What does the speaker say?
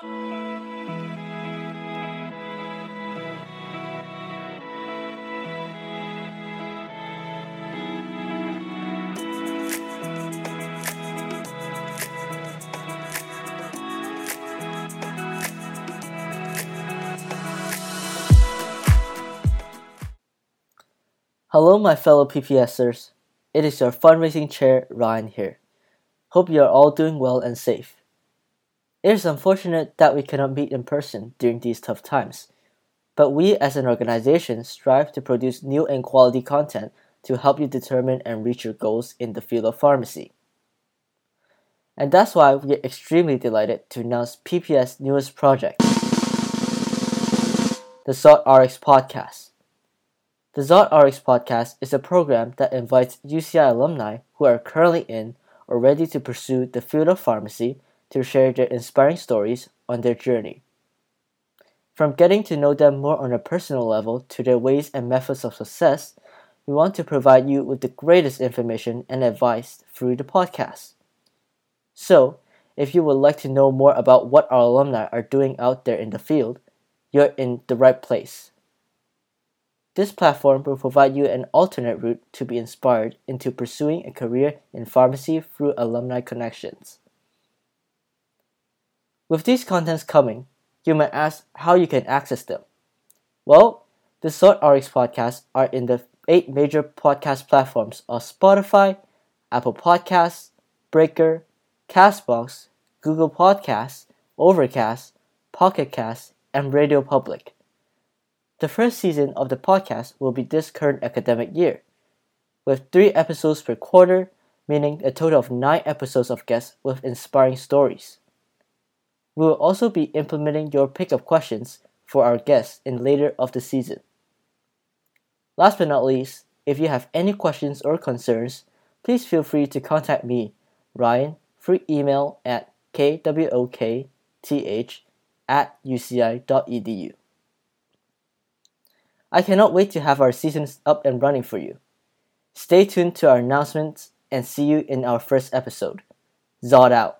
Hello, my fellow PPSers. It is your fundraising chair, Ryan here. Hope you are all doing well and safe. It is unfortunate that we cannot meet in person during these tough times, but we as an organization strive to produce new and quality content to help you determine and reach your goals in the field of pharmacy. And that's why we are extremely delighted to announce PPS' newest project, the ZOTRx Podcast. The ZOTRx podcast is a program that invites UCI alumni who are currently in or ready to pursue the field of pharmacy to share their inspiring stories on their journey. From getting to know them more on a personal level to their ways and methods of success, we want to provide you with the greatest information and advice through the podcast. So, if you would like to know more about what our alumni are doing out there in the field, you're in the right place. This platform will provide you an alternate route to be inspired into pursuing a career in pharmacy through alumni connections. With these contents coming, you might ask how you can access them. Well, the ZOTRx podcasts are in the eight major podcast platforms of Spotify, Apple Podcasts, Breaker, Castbox, Google Podcasts, Overcast, Pocket Casts, and Radio Public. The first season of the podcast will be this current academic year, with three episodes per quarter, meaning a total of nine episodes of guests with inspiring stories. We will also be implementing your pickup questions for our guests in later of the season. Last but not least, if you have any questions or concerns, please feel free to contact me, Ryan, through email at kwokth at uci.edu. I cannot wait to have our seasons up and running for you. Stay tuned to our announcements and see you in our first episode. Zot out.